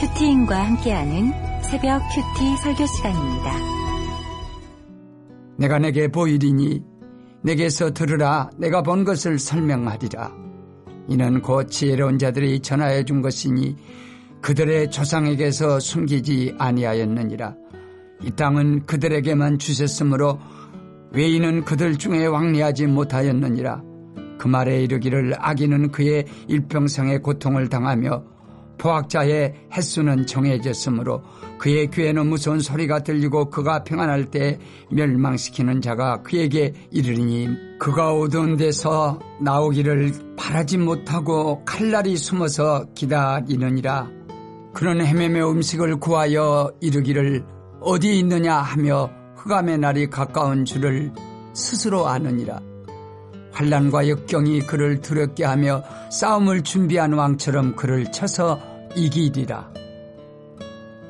큐티인과 함께하는 새벽 큐티 설교 시간입니다. 내가 내게 보이리니 내게서 들으라 내가 본 것을 설명하리라. 이는 곧 지혜로운 자들이 전하여 준 것이니 그들의 조상에게서 숨기지 아니하였느니라. 이 땅은 그들에게만 주셨으므로 외인은 그들 중에 왕래하지 못하였느니라. 그 말에 이르기를 악인은 그의 일평생의 고통을 당하며 포악자의 횟수는 정해졌으므로 그의 귀에는 무서운 소리가 들리고 그가 평안할 때 멸망시키는 자가 그에게 이르리니 그가 오던 데서 나오기를 바라지 못하고 칼날이 숨어서 기다리느니라. 그는 헤매며 음식을 구하여 이르기를 어디 있느냐 하며 흑암의 날이 가까운 줄을 스스로 아느니라 환란과 역경이 그를 두렵게 하며 싸움을 준비한 왕처럼 그를 쳐서 이기리라.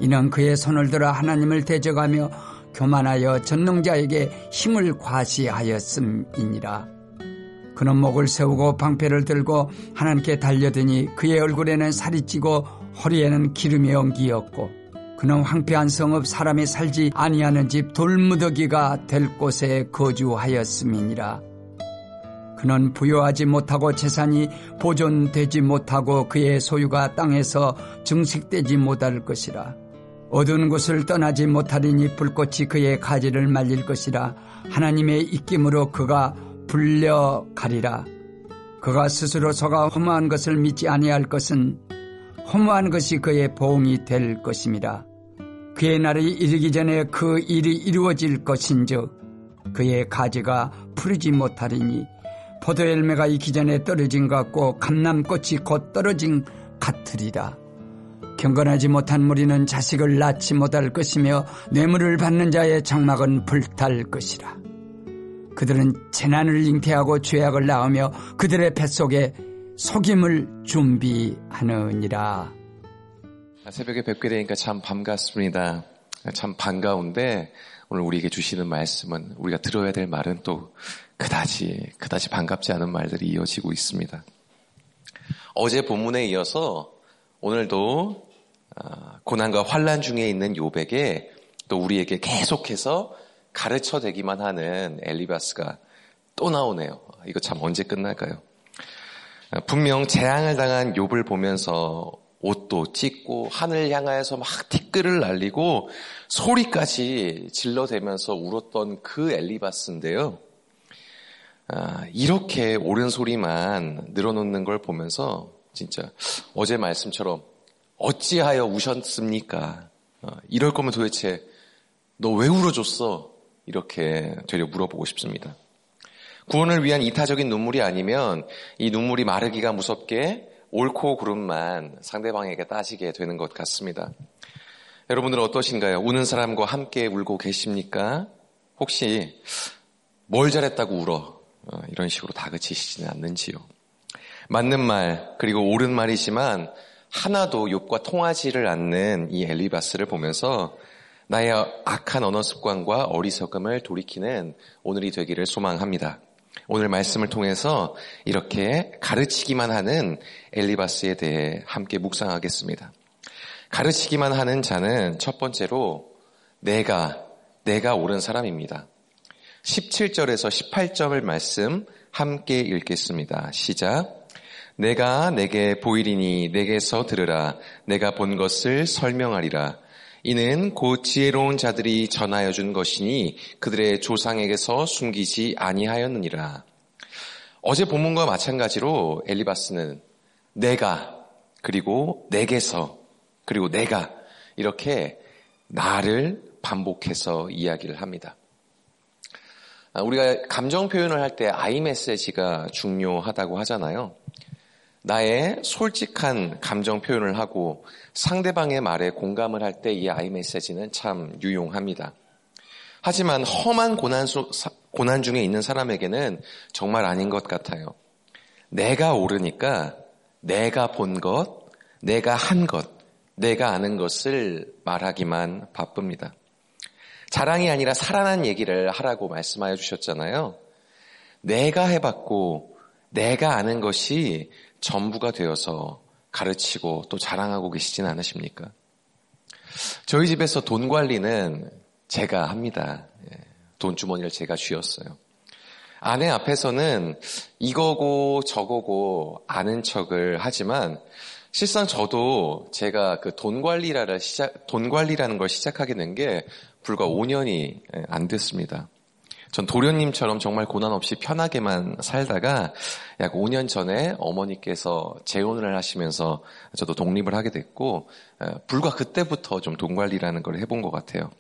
이는 그의 손을 들어 하나님을 대적하며 교만하여 전능자에게 힘을 과시하였음이니라. 그는 목을 세우고 방패를 들고 하나님께 달려드니 그의 얼굴에는 살이 찌고 허리에는 기름이 엉기었고 그는 황폐한 성읍 사람이 살지 아니하는 집 돌무더기가 될 곳에 거주하였음이니라. 그는 부여하지 못하고 재산이 보존되지 못하고 그의 소유가 땅에서 증식되지 못할 것이라. 어두운 곳을 떠나지 못하리니 불꽃이 그의 가지를 말릴 것이라. 하나님의 입김으로 그가 불려가리라. 그가 스스로 소가 허무한 것을 믿지 아니할 것은 허무한 것이 그의 보응이 될 것입니다. 그의 날이 이르기 전에 그 일이 이루어질 것인즉 그의 가지가 푸르지 못하리니 포도 열매가 익기 전에 떨어진 것 같고 감남꽃이 곧 떨어진 같으리라. 경건하지 못한 무리는 자식을 낳지 못할 것이며 뇌물을 받는 자의 장막은 불탈 것이라. 그들은 재난을 잉태하고 죄악을 낳으며 그들의 뱃속에 속임을 준비하느니라. 새벽에 뵙게 되니까 참 반갑습니다. 참 반가운데 오늘 우리에게 주시는 말씀은 우리가 들어야 될 말은 또 그다지 그다지 반갑지 않은 말들이 이어지고 있습니다. 어제 본문에 이어서 오늘도 아, 고난과 환란 중에 있는 요백에 또 우리에게 계속해서 가르쳐 대기만 하는 엘리바스가 또 나오네요. 이거 참 언제 끝날까요? 아, 분명 재앙을 당한 욥을 보면서 옷도 찢고 하늘 향하여서 막 티끌을 날리고 소리까지 질러대면서 울었던 그 엘리바스인데요. 아, 이렇게 옳은 소리만 늘어놓는 걸 보면서 진짜 어제 말씀처럼 어찌하여 우셨습니까? 어, 이럴 거면 도대체 너 왜 울어줬어? 이렇게 되려 물어보고 싶습니다. 구원을 위한 이타적인 눈물이 아니면 이 눈물이 마르기가 무섭게 옳고 그름만 상대방에게 따지게 되는 것 같습니다. 여러분들은 어떠신가요? 우는 사람과 함께 울고 계십니까? 혹시 뭘 잘했다고 울어? 어, 이런 식으로 다그치시지는 않는지요. 맞는 말 그리고 옳은 말이지만 하나도 욕과 통하지를 않는 이 엘리바스를 보면서 나의 악한 언어 습관과 어리석음을 돌이키는 오늘이 되기를 소망합니다. 오늘 말씀을 통해서 이렇게 가르치기만 하는 엘리바스에 대해 함께 묵상하겠습니다. 가르치기만 하는 자는 첫 번째로 내가, 내가 옳은 사람입니다. 17절에서 18절을 말씀 함께 읽겠습니다. 시작. 내가 내게 보이리니 내게서 들으라. 내가 본 것을 설명하리라. 이는 곧 지혜로운 자들이 전하여 준 것이니 그들의 조상에게서 숨기지 아니하였느니라. 어제 본문과 마찬가지로 엘리바스는 내가 그리고 내게서 그리고 내가 이렇게 나를 반복해서 이야기를 합니다. 아, 우리가 감정 표현을 할 때 아이 메시지가 중요하다고 하잖아요. 나의 솔직한 감정 표현을 하고 상대방의 말에 공감을 할 때 이 아이 메시지는 참 유용합니다. 하지만 험한 고난, 소, 고난 중에 있는 사람에게는 정말 아닌 것 같아요. 내가 옳으니까 내가 본 것, 내가 한 것, 내가 아는 것을 말하기만 바쁩니다. 자랑이 아니라 살아난 얘기를 하라고 말씀하여 주셨잖아요. 내가 해봤고 내가 아는 것이 전부가 되어서 가르치고 또 자랑하고 계시진 않으십니까? 저희 집에서 돈 관리는 제가 합니다. 예, 돈 주머니를 제가 쥐었어요. 아내 앞에서는 이거고 저거고 아는 척을 하지만 실상 저도 제가 그 돈 관리라를 시작, 돈 관리라는 걸 시작하게 된 게 불과 5년이 안 됐습니다. 전 도련님처럼 정말 고난 없이 편하게만 살다가 약 5년 전에 어머니께서 재혼을 하시면서 저도 독립을 하게 됐고 불과 그때부터 좀 돈 관리라는 걸 해본 것 같아요.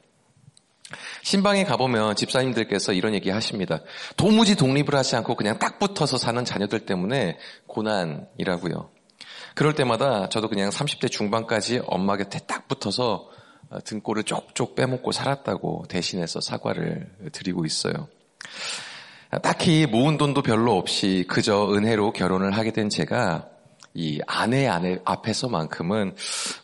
신방에 가보면 집사님들께서 이런 얘기 하십니다. 도무지 독립을 하지 않고 그냥 딱 붙어서 사는 자녀들 때문에 고난이라고요. 그럴 때마다 저도 그냥 30대 중반까지 엄마 곁에 딱 붙어서 어, 등골을 쪽쪽 빼먹고 살았다고 대신해서 사과를 드리고 있어요. 딱히 모은 돈도 별로 없이 그저 은혜로 결혼을 하게 된 제가 이 아내 아내 앞에서만큼은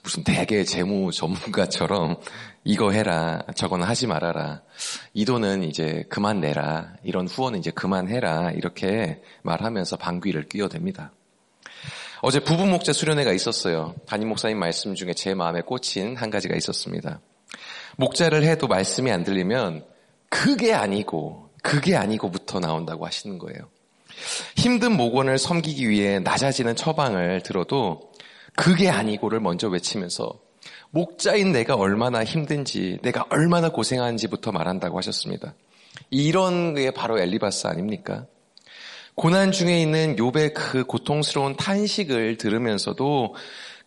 무슨 대개 재무 전문가처럼 이거 해라 저거는 하지 말아라 이 돈은 이제 그만 내라 이런 후원은 이제 그만해라 이렇게 말하면서 방귀를 뀌어댑니다. 어제 부부 목자 수련회가 있었어요. 담임 목사님 말씀 중에 제 마음에 꽂힌 한 가지가 있었습니다. 목자를 해도 말씀이 안 들리면 그게 아니고 그게 아니고부터 나온다고 하시는 거예요. 힘든 목원을 섬기기 위해 낮아지는 처방을 들어도 그게 아니고를 먼저 외치면서 목자인 내가 얼마나 힘든지 내가 얼마나 고생하는지부터 말한다고 하셨습니다. 이런 게 바로 엘리바스 아닙니까? 고난 중에 있는 욥의 그 고통스러운 탄식을 들으면서도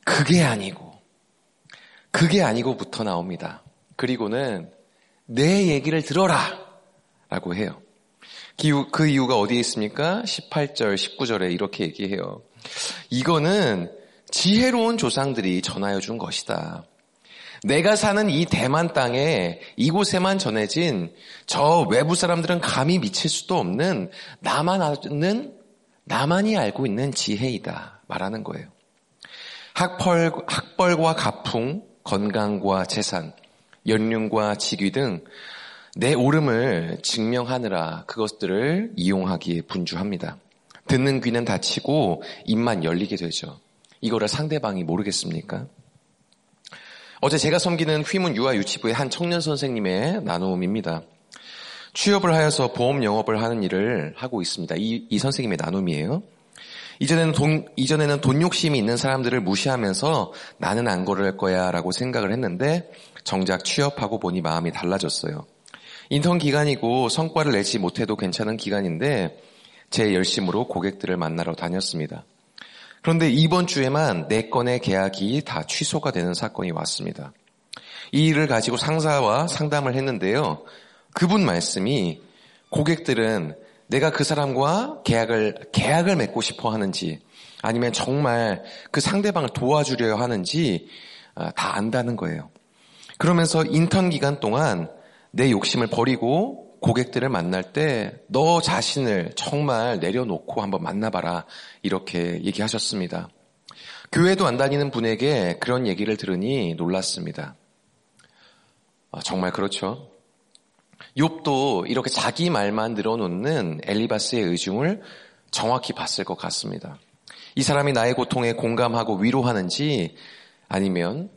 그게 아니고 그게 아니고부터 나옵니다. 그리고는 내 얘기를 들어라 라고 해요. 그 이유가 어디에 있습니까? 18절, 19절에 이렇게 얘기해요. 이거는 지혜로운 조상들이 전하여 준 것이다. 내가 사는 이 대만 땅에 이곳에만 전해진 저 외부 사람들은 감히 미칠 수도 없는 나만 아는 나만이 알고 있는 지혜이다 말하는 거예요. 학벌, 학벌과 가풍, 건강과 재산, 연륜과 직위 등 내 오름을 증명하느라 그것들을 이용하기에 분주합니다. 듣는 귀는 닫히고 입만 열리게 되죠. 이거를 상대방이 모르겠습니까? 어제 제가 섬기는 휘문 유아유치부의 한 청년 선생님의 나눔입니다. 취업을 하여서 보험 영업을 하는 일을 하고 있습니다. 이, 이 선생님의 나눔이에요. 이전에는 돈, 이전에는 돈 욕심이 있는 사람들을 무시하면서 나는 안 걸을 거야 라고 생각을 했는데 정작 취업하고 보니 마음이 달라졌어요. 인턴 기간이고 성과를 내지 못해도 괜찮은 기간인데 제 열심으로 고객들을 만나러 다녔습니다. 그런데 이번 주에만 네 건의 계약이 다 취소가 되는 사건이 왔습니다. 이 일을 가지고 상사와 상담을 했는데요. 그분 말씀이 고객들은 내가 그 사람과 계약을, 계약을 맺고 싶어 하는지 아니면 정말 그 상대방을 도와주려 하는지 아, 다 안다는 거예요. 그러면서 인턴 기간 동안 내 욕심을 버리고 고객들을 만날 때 너 자신을 정말 내려놓고 한번 만나봐라. 이렇게 얘기하셨습니다. 교회도 안 다니는 분에게 그런 얘기를 들으니 놀랐습니다. 아, 정말 그렇죠. 욥도 이렇게 자기 말만 늘어놓는 엘리바스의 의중을 정확히 봤을 것 같습니다. 이 사람이 나의 고통에 공감하고 위로하는지 아니면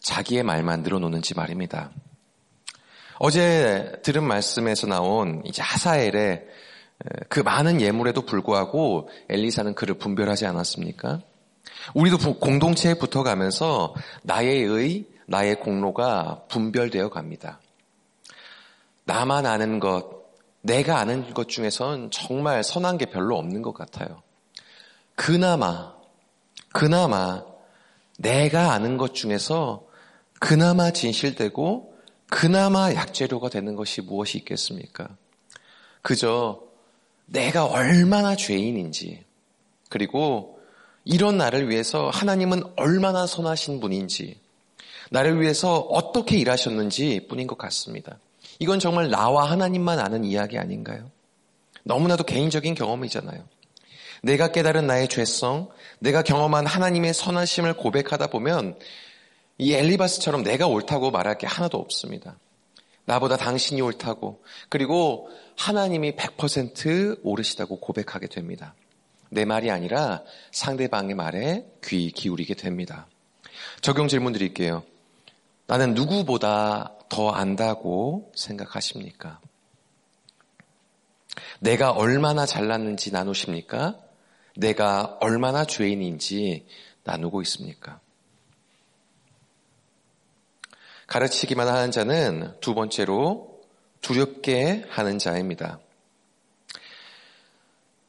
자기의 말만 늘어놓는지 말입니다. 어제 들은 말씀에서 나온 이제 하사엘의 그 많은 예물에도 불구하고 엘리사는 그를 분별하지 않았습니까? 우리도 공동체에 붙어가면서 나의 의, 나의 공로가 분별되어 갑니다. 나만 아는 것, 내가 아는 것 중에선 정말 선한 게 별로 없는 것 같아요. 그나마, 그나마 내가 아는 것 중에서 그나마 진실되고 그나마 약재료가 되는 것이 무엇이 있겠습니까? 그저 내가 얼마나 죄인인지, 그리고 이런 나를 위해서 하나님은 얼마나 선하신 분인지, 나를 위해서 어떻게 일하셨는지 뿐인 것 같습니다. 이건 정말 나와 하나님만 아는 이야기 아닌가요? 너무나도 개인적인 경험이잖아요. 내가 깨달은 나의 죄성, 내가 경험한 하나님의 선하심을 고백하다 보면 이 엘리바스처럼 내가 옳다고 말할 게 하나도 없습니다. 나보다 당신이 옳다고 그리고 하나님이 100% 옳으시다고 고백하게 됩니다. 내 말이 아니라 상대방의 말에 귀 기울이게 됩니다. 적용 질문 드릴게요. 나는 누구보다 더 안다고 생각하십니까? 내가 얼마나 잘났는지 나누십니까? 내가 얼마나 죄인인지 나누고 있습니까? 가르치기만 하는 자는 두 번째로 두렵게 하는 자입니다.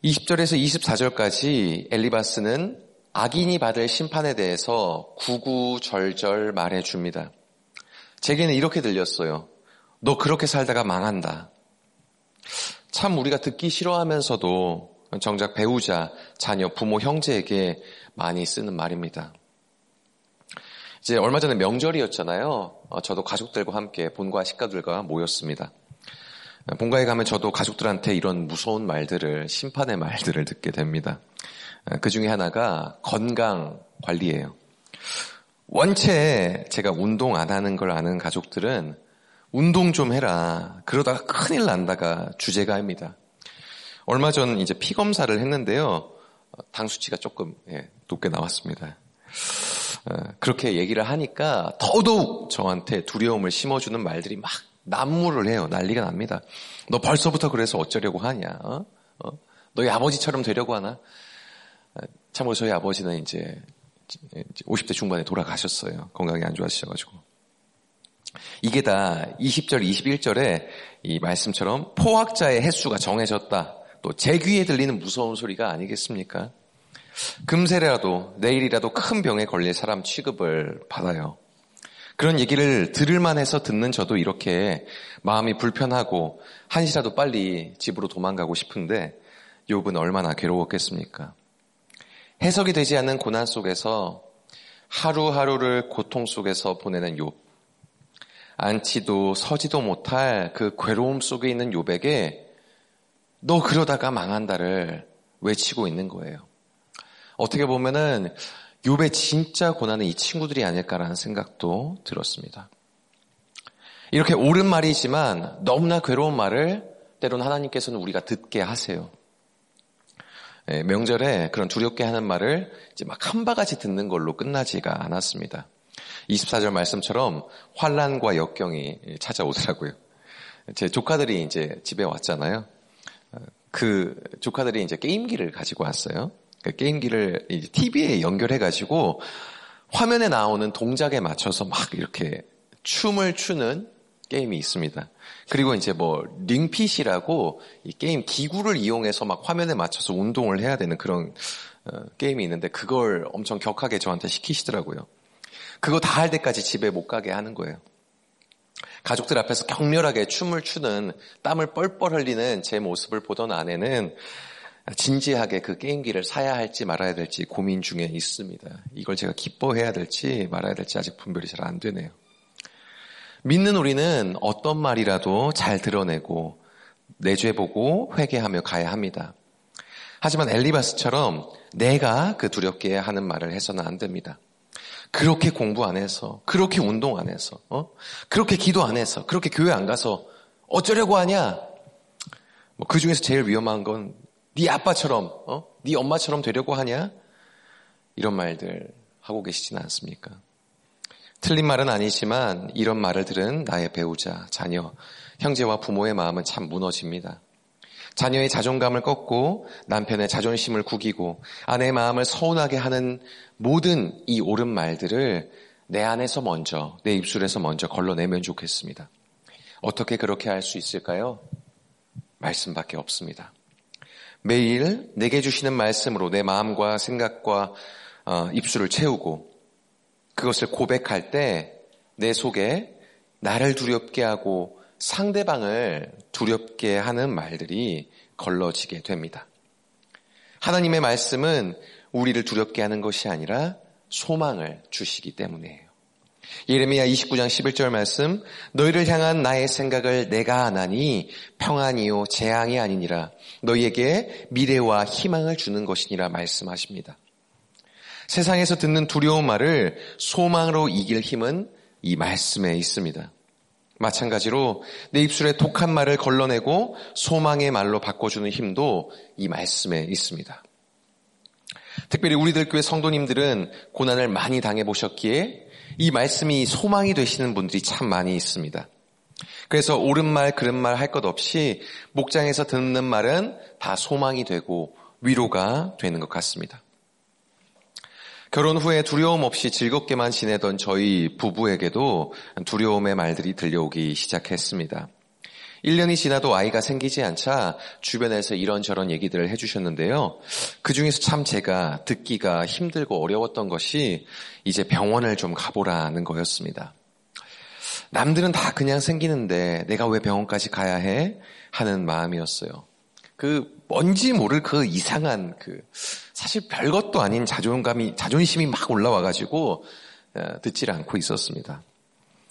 20절에서 24절까지 엘리바스는 악인이 받을 심판에 대해서 구구절절 말해 줍니다. 제게는 이렇게 들렸어요. 너 그렇게 살다가 망한다. 참 우리가 듣기 싫어하면서도 정작 배우자, 자녀, 부모, 형제에게 많이 쓰는 말입니다. 이제 얼마 전에 명절이었잖아요. 어, 저도 가족들과 함께 본가 식가들과 모였습니다. 본가에 가면 저도 가족들한테 이런 무서운 말들을, 심판의 말들을 듣게 됩니다. 어, 그 중에 하나가 건강 관리예요. 원체 제가 운동 안 하는 걸 아는 가족들은 운동 좀 해라. 그러다가 큰일 난다가 주제가 입니다. 얼마 전 이제 피 검사를 했는데요. 어, 당 수치가 조금 예, 높게 나왔습니다. 어, 그렇게 얘기를 하니까 더더욱 저한테 두려움을 심어주는 말들이 막 난무를 해요. 난리가 납니다. 너 벌써부터 그래서 어쩌려고 하냐? 어? 어? 너희 아버지처럼 되려고 하나? 어, 참고로 저희 아버지는 이제 50대 중반에 돌아가셨어요. 건강이 안 좋아지셔가지고. 이게 다 20절, 21절에 이 말씀처럼 포학자의 횟수가 정해졌다. 또 제 귀에 들리는 무서운 소리가 아니겠습니까? 금세라도 내일이라도 큰 병에 걸릴 사람 취급을 받아요. 그런 얘기를 들을만 해서 듣는 저도 이렇게 마음이 불편하고 한시라도 빨리 집으로 도망가고 싶은데 욥은 얼마나 괴로웠겠습니까? 해석이 되지 않는 고난 속에서 하루하루를 고통 속에서 보내는 욥. 앉지도 서지도 못할 그 괴로움 속에 있는 욥에게 너 그러다가 망한다를 외치고 있는 거예요. 어떻게 보면은 욥의 진짜 고난은 이 친구들이 아닐까라는 생각도 들었습니다. 이렇게 옳은 말이지만 너무나 괴로운 말을 때론 하나님께서는 우리가 듣게 하세요. 예, 명절에 그런 두렵게 하는 말을 이제 막 한 바가지 듣는 걸로 끝나지가 않았습니다. 24절 말씀처럼 환란과 역경이 찾아오더라고요. 제 조카들이 이제 집에 왔잖아요. 그 조카들이 이제 게임기를 가지고 왔어요. 그 게임기를 TV에 연결해가지고 화면에 나오는 동작에 맞춰서 막 이렇게 춤을 추는 게임이 있습니다. 그리고 이제 뭐 링핏이라고 이 게임 기구를 이용해서 막 화면에 맞춰서 운동을 해야 되는 그런 어, 게임이 있는데 그걸 엄청 격하게 저한테 시키시더라고요. 그거 다 할 때까지 집에 못 가게 하는 거예요. 가족들 앞에서 격렬하게 춤을 추는 땀을 뻘뻘 흘리는 제 모습을 보던 아내는 진지하게 그 게임기를 사야 할지 말아야 될지 고민 중에 있습니다. 이걸 제가 기뻐해야 될지 말아야 될지 아직 분별이 잘 안 되네요. 믿는 우리는 어떤 말이라도 잘 드러내고 내죄보고 회개하며 가야 합니다. 하지만 엘리바스처럼 내가 그 두렵게 하는 말을 해서는 안 됩니다. 그렇게 공부 안 해서, 그렇게 운동 안 해서, 어? 그렇게 기도 안 해서, 그렇게 교회 안 가서 어쩌려고 하냐? 뭐 그 중에서 제일 위험한 건 네 아빠처럼, 어? 네 엄마처럼 되려고 하냐? 이런 말들 하고 계시지는 않습니까? 틀린 말은 아니지만 이런 말을 들은 나의 배우자, 자녀, 형제와 부모의 마음은 참 무너집니다. 자녀의 자존감을 꺾고 남편의 자존심을 구기고 아내의 마음을 서운하게 하는 모든 이 옳은 말들을 내 안에서 먼저, 내 입술에서 먼저 걸러내면 좋겠습니다. 어떻게 그렇게 할 수 있을까요? 말씀밖에 없습니다. 매일 내게 주시는 말씀으로 내 마음과 생각과 어, 입술을 채우고 그것을 고백할 때 내 속에 나를 두렵게 하고 상대방을 두렵게 하는 말들이 걸러지게 됩니다. 하나님의 말씀은 우리를 두렵게 하는 것이 아니라 소망을 주시기 때문이에요. 예레미야 29장 11절 말씀 너희를 향한 나의 생각을 내가 아나니 평안이요 재앙이 아니니라 너희에게 미래와 희망을 주는 것이니라 말씀하십니다. 세상에서 듣는 두려운 말을 소망으로 이길 힘은 이 말씀에 있습니다. 마찬가지로 내 입술에 독한 말을 걸러내고 소망의 말로 바꿔주는 힘도 이 말씀에 있습니다. 특별히 우리들 교회 성도님들은 고난을 많이 당해 보셨기에 이 말씀이 소망이 되시는 분들이 참 많이 있습니다. 그래서 옳은 말, 그른 말 할 것 없이 목장에서 듣는 말은 다 소망이 되고 위로가 되는 것 같습니다. 결혼 후에 두려움 없이 즐겁게만 지내던 저희 부부에게도 두려움의 말들이 들려오기 시작했습니다. 1년이 지나도 아이가 생기지 않자 주변에서 이런저런 얘기들을 해주셨는데요. 그 중에서 참 제가 듣기가 힘들고 어려웠던 것이 이제 병원을 좀 가보라는 거였습니다. 남들은 다 그냥 생기는데 내가 왜 병원까지 가야 해? 하는 마음이었어요. 그 뭔지 모를 그 이상한 그 사실 별것도 아닌 자존감이 자존심이 막 올라와가지고 어, 듣질 않고 있었습니다.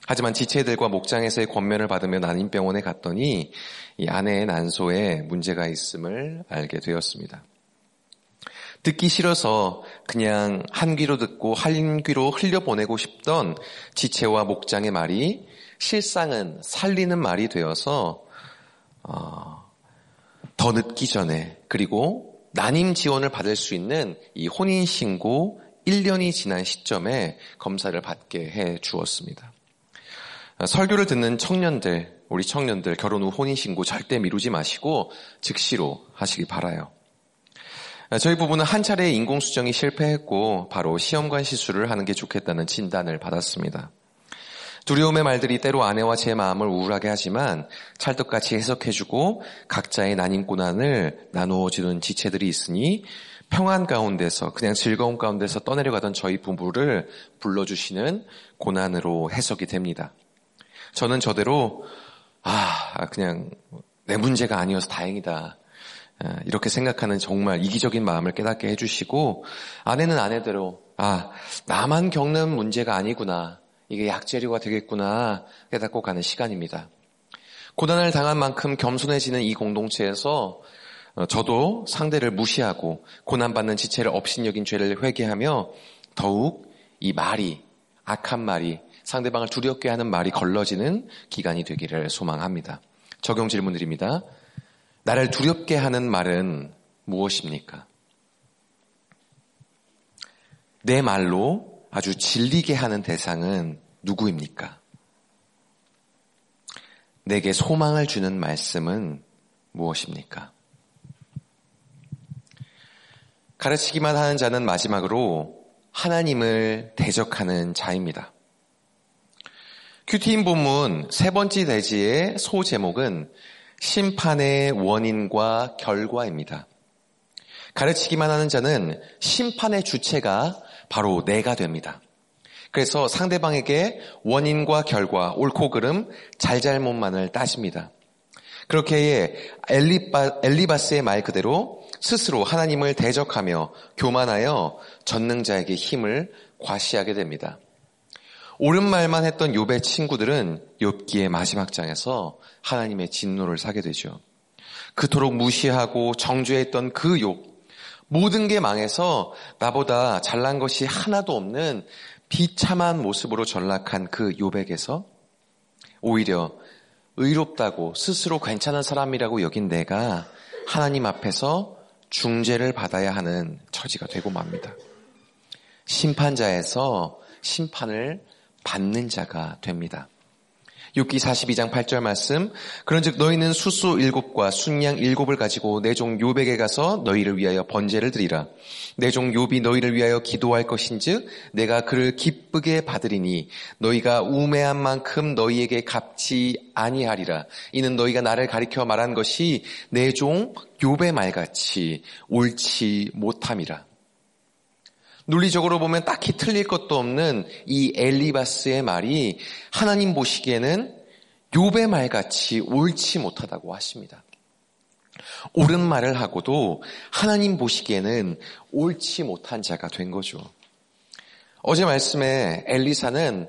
하지만 지체들과 목장에서의 권면을 받으며 난임병원에 갔더니 이 아내의 난소에 문제가 있음을 알게 되었습니다. 듣기 싫어서 그냥 한 귀로 듣고 한 귀로 흘려보내고 싶던 지체와 목장의 말이 실상은 살리는 말이 되어서 어, 더 늦기 전에 그리고 난임 지원을 받을 수 있는 이 혼인 신고 1년이 지난 시점에 검사를 받게 해 주었습니다. 설교를 듣는 청년들, 우리 청년들 결혼 후 혼인 신고 절대 미루지 마시고 즉시로 하시기 바라요. 저희 부부는 한 차례 인공수정이 실패했고 바로 시험관 시술을 하는 게 좋겠다는 진단을 받았습니다. 두려움의 말들이 때로 아내와 제 마음을 우울하게 하지만 찰떡같이 해석해주고 각자의 난임 고난을 나누어주는 지체들이 있으니 평안 가운데서 그냥 즐거움 가운데서 떠내려가던 저희 부부를 불러주시는 고난으로 해석이 됩니다. 저는 저대로 아 그냥 내 문제가 아니어서 다행이다. 아, 이렇게 생각하는 정말 이기적인 마음을 깨닫게 해주시고 아내는 아내대로 아 나만 겪는 문제가 아니구나. 이게 약재료가 되겠구나 깨닫고 가는 시간입니다. 고난을 당한 만큼 겸손해지는 이 공동체에서 어, 저도 상대를 무시하고 고난받는 지체를 업신여긴 죄를 회개하며 더욱 이 말이 악한 말이 상대방을 두렵게 하는 말이 걸러지는 기간이 되기를 소망합니다. 적용 질문드립니다. 나를 두렵게 하는 말은 무엇입니까? 내 말로 아주 질리게 하는 대상은 누구입니까? 내게 소망을 주는 말씀은 무엇입니까? 가르치기만 하는 자는 마지막으로 하나님을 대적하는 자입니다. 큐티인 본문 세 번째 대지의 소 제목은 심판의 원인과 결과입니다. 가르치기만 하는 자는 심판의 주체가 바로 내가 됩니다. 그래서 상대방에게 원인과 결과, 옳고 그름, 잘잘못만을 따집니다. 그렇게 엘리바, 엘리바스의 말 그대로 스스로 하나님을 대적하며 교만하여 전능자에게 힘을 과시하게 됩니다. 옳은 말만 했던 욥의 친구들은 욥기의 마지막 장에서 하나님의 진노를 사게 되죠. 그토록 무시하고 정죄했던 그 욥, 모든 게 망해서 나보다 잘난 것이 하나도 없는 비참한 모습으로 전락한 그 욥에게서 오히려 의롭다고 스스로 괜찮은 사람이라고 여긴 내가 하나님 앞에서 중재를 받아야 하는 처지가 되고 맙니다. 심판자에서 심판을 받는 자가 됩니다. 6기 42장 8절 말씀. 그런즉 너희는 수수 일곱과 순양 일곱을 가지고 내 종 요백에 가서 너희를 위하여 번제를 드리라. 내종 욥이 너희를 위하여 기도할 것인즉 내가 그를 기쁘게 받으리니 너희가 우매한 만큼 너희에게 갚지 아니하리라. 이는 너희가 나를 가리켜 말한 것이 내종 욥의 말같이 옳지 못함이라 논리적으로 보면 딱히 틀릴 것도 없는 이 엘리바스의 말이 하나님 보시기에는 욥의 말같이 옳지 못하다고 하십니다. 옳은 말을 하고도 하나님 보시기에는 옳지 못한 자가 된 거죠. 어제 말씀에 엘리사는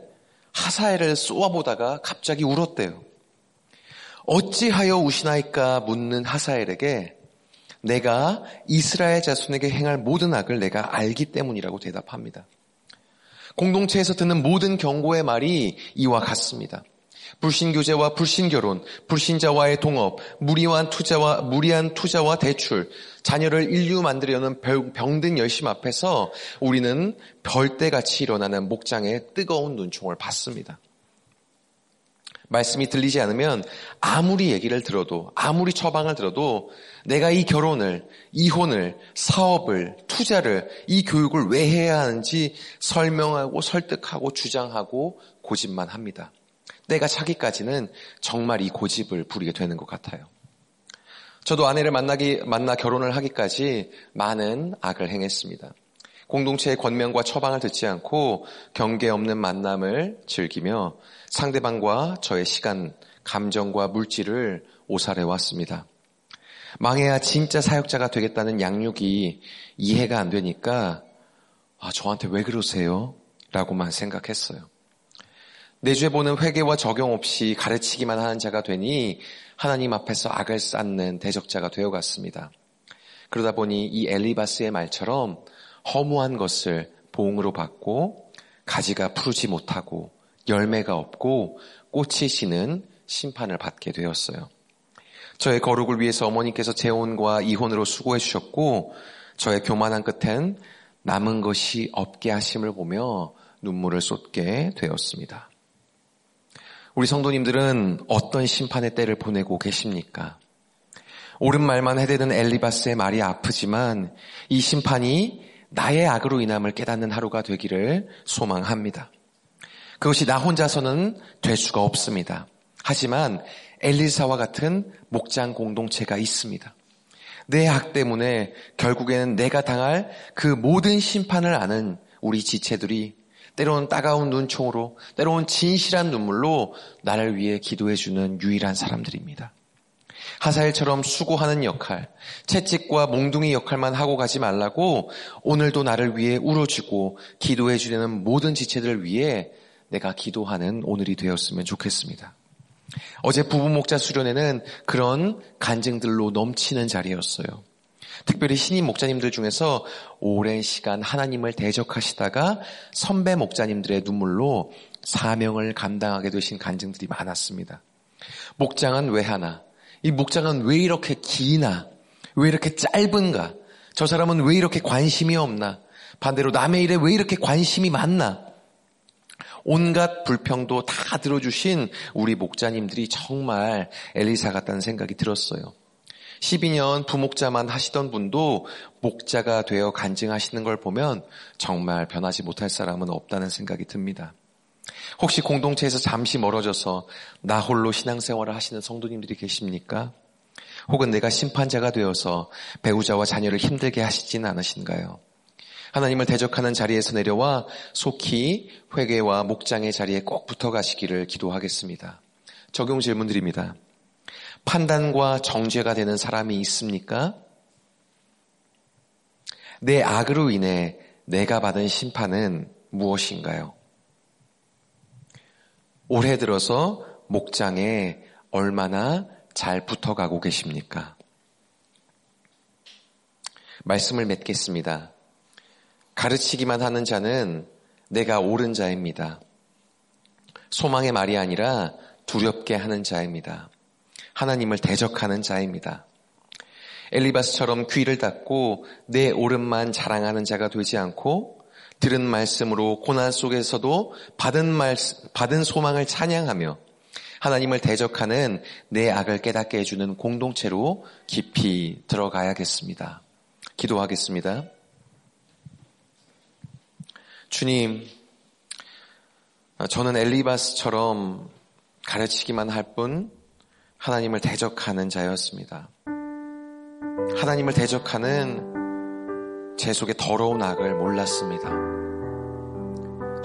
하사엘을 쏘아보다가 갑자기 울었대요. 어찌하여 우시나이까 묻는 하사엘에게 내가 이스라엘 자손에게 행할 모든 악을 내가 알기 때문이라고 대답합니다. 공동체에서 듣는 모든 경고의 말이 이와 같습니다. 불신교제와 불신결혼, 불신자와의 동업, 무리한 투자와 무리한 투자와 대출, 자녀를 인류 만들려는 병든 열심 앞에서 우리는 별대같이 일어나는 목장의 뜨거운 눈총을 받습니다. 말씀이 들리지 않으면 아무리 얘기를 들어도 아무리 처방을 들어도 내가 이 결혼을, 이혼을, 사업을, 투자를, 이 교육을 왜 해야 하는지 설명하고 설득하고 주장하고 고집만 합니다. 때가 차기까지는 정말 이 고집을 부리게 되는 것 같아요. 저도 아내를 만나기, 만나 결혼을 하기까지 많은 악을 행했습니다. 공동체의 권면과 처방을 듣지 않고 경계 없는 만남을 즐기며 상대방과 저의 시간, 감정과 물질을 오살해 왔습니다. 망해야 진짜 사역자가 되겠다는 양육이 이해가 안 되니까 아, 저한테 왜 그러세요? 라고만 생각했어요. 내주에 보는 회개와 적용 없이 가르치기만 하는 자가 되니 하나님 앞에서 악을 쌓는 대적자가 되어갔습니다. 그러다 보니 이 엘리바스의 말처럼 허무한 것을 보응으로 받고 가지가 푸르지 못하고 열매가 없고 꽃이 지는 심판을 받게 되었어요. 저의 거룩을 위해서 어머니께서 재혼과 이혼으로 수고해 주셨고 저의 교만한 끝엔 남은 것이 없게 하심을 보며 눈물을 쏟게 되었습니다. 우리 성도님들은 어떤 심판의 때를 보내고 계십니까? 옳은 말만 해대는 엘리바스의 말이 아프지만 이 심판이 나의 악으로 인함을 깨닫는 하루가 되기를 소망합니다. 그것이 나 혼자서는 될 수가 없습니다. 하지만 엘리사와 같은 목장 공동체가 있습니다. 내 악 때문에 결국에는 내가 당할 그 모든 심판을 아는 우리 지체들이 때로는 따가운 눈총으로, 때로는 진실한 눈물로 나를 위해 기도해주는 유일한 사람들입니다. 하사일처럼 수고하는 역할, 채찍과 몽둥이 역할만 하고 가지 말라고 오늘도 나를 위해 울어주고 기도해주려는 모든 지체들을 위해 내가 기도하는 오늘이 되었으면 좋겠습니다. 어제 부부 목자 수련회는 그런 간증들로 넘치는 자리였어요. 특별히 신임 목자님들 중에서 오랜 시간 하나님을 대적하시다가 선배 목자님들의 눈물로 사명을 감당하게 되신 간증들이 많았습니다. 목장은 왜 하나? 이 목장은 왜 이렇게 기나? 왜 이렇게 짧은가? 저 사람은 왜 이렇게 관심이 없나? 반대로 남의 일에 왜 이렇게 관심이 많나? 온갖 불평도 다 들어주신 우리 목자님들이 정말 엘리사 같다는 생각이 들었어요. 12년 부목자만 하시던 분도 목자가 되어 간증하시는 걸 보면 정말 변하지 못할 사람은 없다는 생각이 듭니다. 혹시 공동체에서 잠시 멀어져서 나 홀로 신앙생활을 하시는 성도님들이 계십니까? 혹은 내가 심판자가 되어서 배우자와 자녀를 힘들게 하시지는 않으신가요? 하나님을 대적하는 자리에서 내려와 속히 회개와 목장의 자리에 꼭 붙어 가시기를 기도하겠습니다. 적용 질문 드립니다. 판단과 정죄가 되는 사람이 있습니까? 내 악으로 인해 내가 받은 심판은 무엇인가요? 올해 들어서 목장에 얼마나 잘 붙어가고 계십니까? 말씀을 맺겠습니다. 가르치기만 하는 자는 내가 옳은 자입니다. 소망의 말이 아니라 두렵게 하는 자입니다. 하나님을 대적하는 자입니다. 엘리바스처럼 귀를 닫고 내 옳음만 자랑하는 자가 되지 않고 들은 말씀으로 고난 속에서도 받은 말, 받은 소망을 찬양하며 하나님을 대적하는 내 악을 깨닫게 해주는 공동체로 깊이 들어가야겠습니다. 기도하겠습니다. 주님, 저는 엘리바스처럼 가르치기만 할 뿐 하나님을 대적하는 자였습니다. 하나님을 대적하는 제 속에 더러운 악을 몰랐습니다.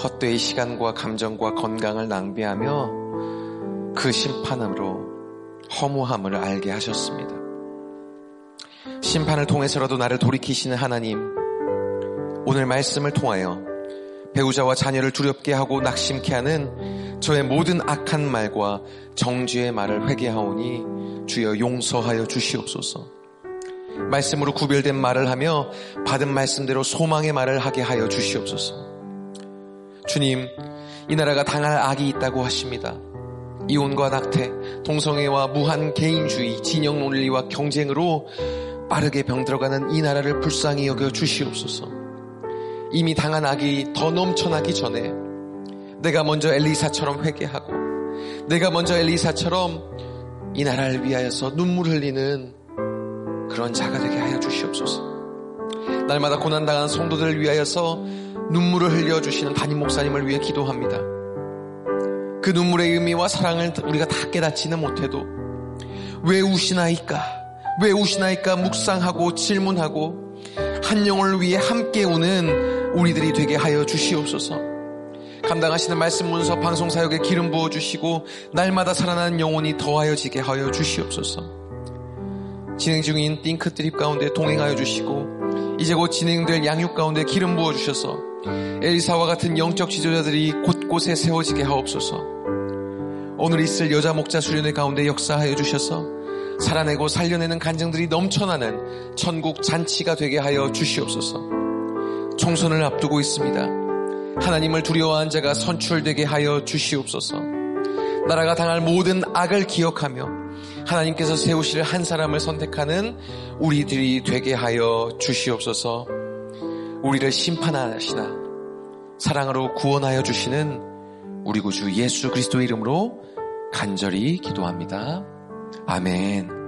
헛되이 시간과 감정과 건강을 낭비하며 그 심판으로 허무함을 알게 하셨습니다. 심판을 통해서라도 나를 돌이키시는 하나님, 오늘 말씀을 통하여 배우자와 자녀를 두렵게 하고 낙심케 하는 저의 모든 악한 말과 정죄의 말을 회개하오니 주여 용서하여 주시옵소서. 말씀으로 구별된 말을 하며 받은 말씀대로 소망의 말을 하게 하여 주시옵소서. 주님, 이 나라가 당할 악이 있다고 하십니다. 이혼과 낙태, 동성애와 무한 개인주의, 진영 논리와 경쟁으로 빠르게 병들어가는 이 나라를 불쌍히 여겨 주시옵소서. 이미 당한 악이 더 넘쳐나기 전에 내가 먼저 엘리사처럼 회개하고 내가 먼저 엘리사처럼 이 나라를 위하여서 눈물 흘리는 그런 자가 되게 하여 주시옵소서. 날마다 고난당한 성도들을 위하여서 눈물을 흘려주시는 담임 목사님을 위해 기도합니다. 그 눈물의 의미와 사랑을 우리가 다 깨닫지는 못해도 왜 우시나이까? 왜 우시나이까? 묵상하고 질문하고 한 영혼을 위해 함께 우는 우리들이 되게 하여 주시옵소서. 감당하시는 말씀 문서 방송 사역에 기름 부어 주시고 날마다 살아나는 영혼이 더하여지게 하여 주시옵소서. 진행 중인 띵크 드립 가운데 동행하여 주시고 이제 곧 진행될 양육 가운데 기름 부어 주셔서 엘리사와 같은 영적 지도자들이 곳곳에 세워지게 하옵소서. 오늘 있을 여자 목자 수련회 가운데 역사하여 주셔서 살아내고 살려내는 간증들이 넘쳐나는 천국 잔치가 되게 하여 주시옵소서. 총선을 앞두고 있습니다. 하나님을 두려워한 자가 선출되게 하여 주시옵소서. 나라가 당할 모든 악을 기억하며 하나님께서 세우실 한 사람을 선택하는 우리들이 되게 하여 주시옵소서. 우리를 심판하시나 사랑으로 구원하여 주시는 우리 구주 예수 그리스도의 이름으로 간절히 기도합니다. 아멘.